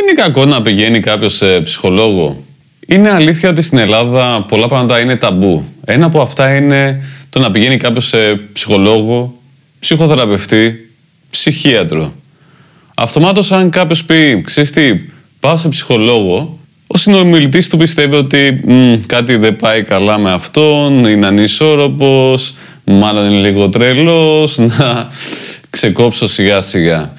Είναι κακό να πηγαίνει κάποιος σε ψυχολόγο. Είναι αλήθεια ότι στην Ελλάδα πολλά πράγματα είναι ταμπού. Ένα από αυτά είναι το να πηγαίνει κάποιος σε ψυχολόγο, ψυχοθεραπευτή, ψυχίατρο. Αυτομάτως αν κάποιος πει, ξέρεις τι, πάω σε ψυχολόγο, ο συνομιλητής του πιστεύει ότι κάτι δεν πάει καλά με αυτόν, είναι ανισόρροπος, μάλλον είναι λίγο τρελός, να ξεκόψω σιγά σιγά.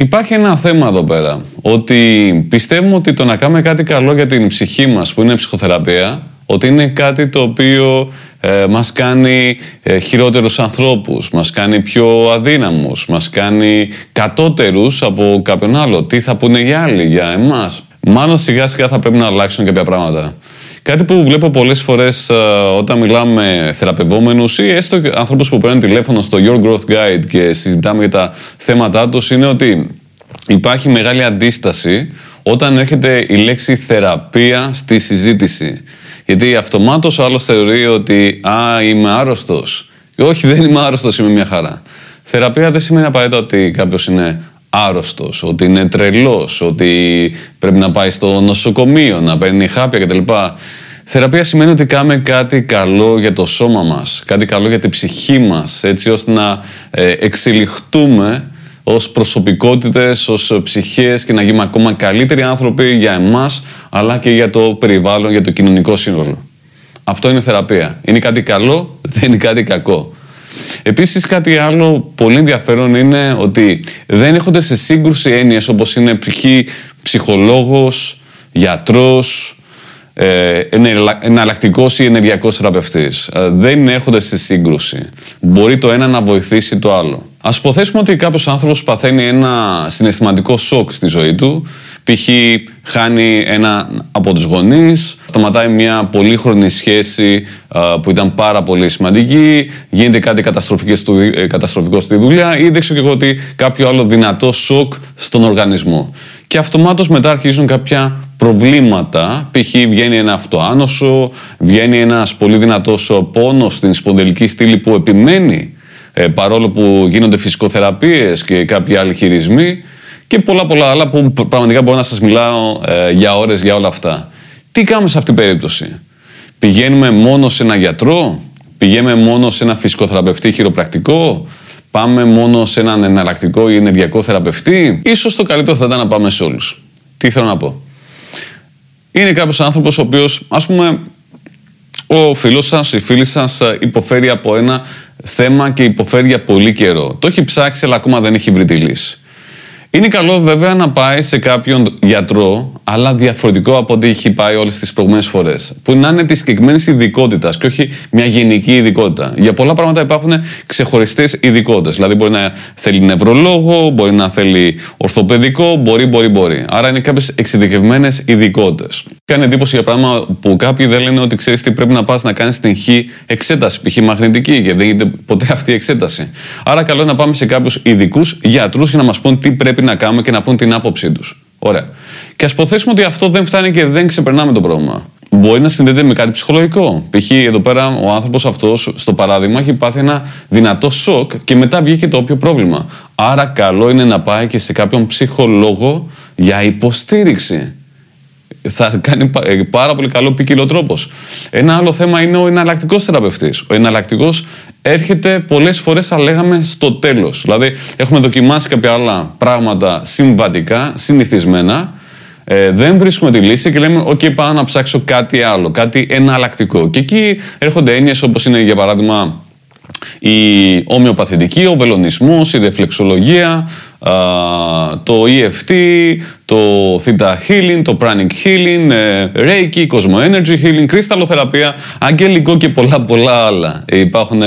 Υπάρχει ένα θέμα εδώ πέρα, ότι πιστεύουμε ότι το να κάνουμε κάτι καλό για την ψυχή μας, που είναι ψυχοθεραπεία, ότι είναι κάτι το οποίο ε, μας κάνει ε, χειρότερους ανθρώπους, μας κάνει πιο αδύναμους, μας κάνει κατώτερους από κάποιον άλλο. Τι θα πούνε οι άλλοι για εμάς; Μάλλον σιγά σιγά θα πρέπει να αλλάξουν κάποια πράγματα. Κάτι που βλέπω πολλές φορές ε, όταν μιλάμε με θεραπευόμενους ή έστω ανθρώπους που παίρνουν τηλέφωνο στο Your Growth Guide και συζητάμε για τα θέματα τους είναι ότι υπάρχει μεγάλη αντίσταση όταν έρχεται η λέξη θεραπεία στη συζήτηση. Γιατί αυτομάτως ο άλλος θεωρεί ότι «Α, είμαι άρρωστος». Όχι, δεν είμαι άρρωστος, είμαι μια χαρά. Θεραπεία δεν σημαίνει απαραίτητα ότι κάποιος είναι άρρωστος, ότι είναι τρελός, ότι πρέπει να πάει στο νοσοκομείο, να παίρνει χάπια κτλ. Θεραπεία σημαίνει ότι κάνουμε κάτι καλό για το σώμα μας, κάτι καλό για την ψυχή μας, έτσι ώστε να ε, εξελιχτούμε ως προσωπικότητες, ως ψυχές και να γίνουμε ακόμα καλύτεροι άνθρωποι για εμάς, αλλά και για το περιβάλλον, για το κοινωνικό σύνολο. Αυτό είναι θεραπεία. Είναι κάτι καλό, δεν είναι κάτι κακό. Επίσης κάτι άλλο πολύ ενδιαφέρον είναι ότι δεν έχονται σε σύγκρουση έννοιες όπως είναι ψυχή, ψυχολόγος, γιατρός, ε, εναλλακτικός ή ενεργειακός θεραπευτής. Ε, δεν έρχονται σε σύγκρουση. Μπορεί το ένα να βοηθήσει το άλλο. Α υποθέσουμε ότι κάποιος άνθρωπος παθαίνει ένα συναισθηματικό σοκ στη ζωή του. Π.χ. χάνει ένα από τους γονείς, σταματάει μια πολύχρονη σχέση που ήταν πάρα πολύ σημαντική, γίνεται κάτι ε, καταστροφικό στη δουλειά ή δεν ξέρω και εγώ ότι κάποιο άλλο δυνατό σοκ στον οργανισμό. Και αυτομάτως μετά αρχίζουν κάποια προβλήματα. Π.χ. βγαίνει ένα αυτοάνωσο, βγαίνει ένας πολύ δυνατός πόνος στην σπονδυλική στήλη που επιμένει ε, παρόλο που γίνονται φυσικοθεραπείες και κάποιοι άλλοι χειρισμοί και πολλά πολλά άλλα που πραγματικά μπορώ να σας μιλάω ε, για ώρες για όλα αυτά. Τι κάνουμε σε αυτή την περίπτωση; Πηγαίνουμε μόνο σε ένα γιατρό, πηγαίνουμε μόνο σε ένα φυσικοθεραπευτή χειροπρακτικό, πάμε μόνο σε έναν εναλλακτικό ή ενεργειακό θεραπευτή; Ίσως το καλύτερο θα ήταν να πάμε σε όλους. Τι θέλω να πω; Είναι κάποιος άνθρωπος ο οποίος, ας πούμε, ο φίλος σας, η φίλη σας ε, υποφέρει από ένα θέμα και υποφέρει για πολύ καιρό. Το έχει ψάξει, αλλά ακόμα δεν έχει βρει τη λύση. Είναι καλό βέβαια να πάει σε κάποιον γιατρό, αλλά διαφορετικό από ό,τι έχει πάει όλες τις προηγούμενες φορές. Που να είναι της συγκεκριμένης ειδικότητας και όχι μια γενική ειδικότητα. Για πολλά πράγματα υπάρχουν ξεχωριστές ειδικότητες. Δηλαδή, μπορεί να θέλει νευρολόγο, μπορεί να θέλει ορθοπαιδικό, μπορεί, μπορεί, μπορεί. Άρα είναι κάποιες εξειδικευμένες ειδικότητες. Κάνει εντύπωση για πράγμα που κάποιοι δεν λένε ότι ξέρεις τι πρέπει να πας να κάνεις την χ εξέταση, π.χ. μαγνητική, γιατί δεν γίνεται ποτέ αυτή η εξέταση. Άρα, καλό είναι να πάμε σε κάποιους ειδικούς γιατρούς για να μας πούν τι πρέπει να κάνουμε και να πούν την άποψή τους. Ωραία. Και ας υποθέσουμε ότι αυτό δεν φτάνει και δεν ξεπερνάμε το πρόβλημα. Μπορεί να συνδέεται με κάτι ψυχολογικό. Π.χ. εδώ πέρα ο άνθρωπος αυτός, στο παράδειγμα, έχει πάθει ένα δυνατό σοκ και μετά βγήκε το όποιο πρόβλημα. Άρα, καλό είναι να πάει και σε κάποιον ψυχολόγο για υποστήριξη θα κάνει ε, πάρα πολύ καλό ποικιλό τρόπος. Ένα άλλο θέμα είναι ο εναλλακτικός θεραπευτής. Ο εναλλακτικός έρχεται πολλές φορές, θα λέγαμε, στο τέλος. Δηλαδή, έχουμε δοκιμάσει κάποια άλλα πράγματα συμβατικά, συνηθισμένα. Ε, δεν βρίσκουμε τη λύση και λέμε: OK, πάω να ψάξω κάτι άλλο, κάτι εναλλακτικό. Και εκεί έρχονται έννοιες όπως είναι, για παράδειγμα, η ομοιοπαθητική, ο βελονισμός, η ρεφλεξολογία, το EFT, το Theta Healing, το Pranic Healing, ε, Reiki, Cosmo Energy Healing, κρυσταλλοθεραπεία, αγγελικό και πολλά πολλά άλλα. Υπάρχουν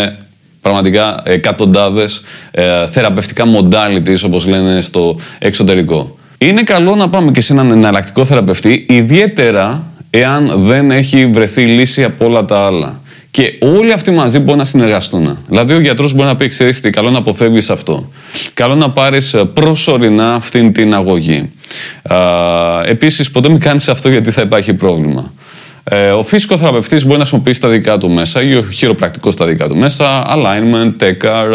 πραγματικά εκατοντάδες ε, θεραπευτικά modalities όπως λένε στο εξωτερικό. Είναι καλό να πάμε και σε έναν εναλλακτικό θεραπευτή, ιδιαίτερα εάν δεν έχει βρεθεί λύση από όλα τα άλλα. Και όλοι αυτοί μαζί μπορούν να συνεργαστούν. Δηλαδή, ο γιατρός μπορεί να πει: Ξέρεις τι, καλό να αποφεύγεις αυτό. Καλό να πάρεις ε, προσωρινά αυτήν την αγωγή. Επίσης, ποτέ μην κάνεις αυτό γιατί θα υπάρχει πρόβλημα. Ε, ο φυσικό θεραπευτή μπορεί να χρησιμοποιήσει τα δικά του μέσα ή ο χειροπρακτικός τα δικά του μέσα, alignment, tekar,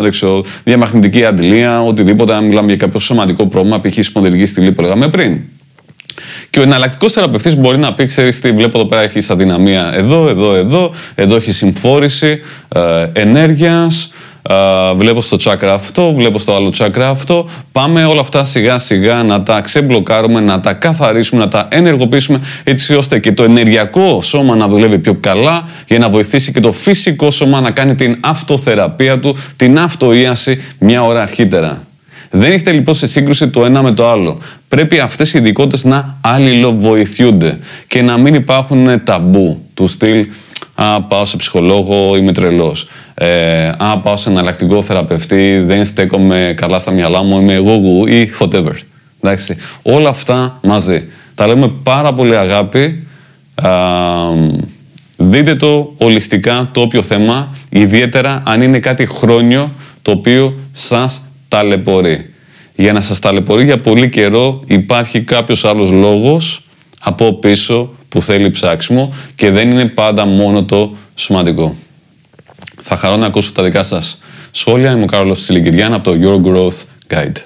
δεν ξέρω, διαμαγνητική αντιλία, οτιδήποτε. Αν μιλάμε για κάποιο σωματικό πρόβλημα, π.χ. σπονδυλική στήλη που λέγαμε πριν. Και ο εναλλακτικός θεραπευτής μπορεί να πει: Ξέρεις τι, βλέπω εδώ πέρα έχεις αδυναμία εδώ, εδώ, εδώ, εδώ έχει συμφόρηση ε, ενέργειας. Uh, βλέπω στο τσάκρα αυτό, βλέπω στο άλλο τσάκρα αυτό. Πάμε όλα αυτά σιγά σιγά να τα ξεμπλοκάρουμε, να τα καθαρίσουμε, να τα ενεργοποιήσουμε έτσι ώστε και το ενεργειακό σώμα να δουλεύει πιο καλά για να βοηθήσει και το φυσικό σώμα να κάνει την αυτοθεραπεία του, την αυτοίαση μια ώρα αρχίτερα. Δεν έχετε λοιπόν σε σύγκρουση το ένα με το άλλο. Πρέπει αυτές οι ειδικότητες να αλληλοβοηθούνται και να μην υπάρχουν ταμπού του στυλ Α, πάω σε ψυχολόγο, είμαι τρελός. Ε, α, πάω σε εναλλακτικό θεραπευτή, δεν στέκομαι καλά στα μυαλά μου, είμαι εγώ ή whatever. Εντάξει. Όλα αυτά μαζί. Τα λέμε πάρα πολύ αγάπη. Α, δείτε το ολιστικά το όποιο θέμα, ιδιαίτερα αν είναι κάτι χρόνιο το οποίο σας ταλαιπωρεί. Για να σας ταλαιπωρεί για πολύ καιρό υπάρχει κάποιος άλλος λόγος από πίσω που θέλει ψάξιμο και δεν είναι πάντα μόνο το σημαντικό. Θα χαρώ να ακούσω τα δικά σας σχόλια. Είμαι ο Κάρολος Σιλικυριάν από το Your Growth Guide.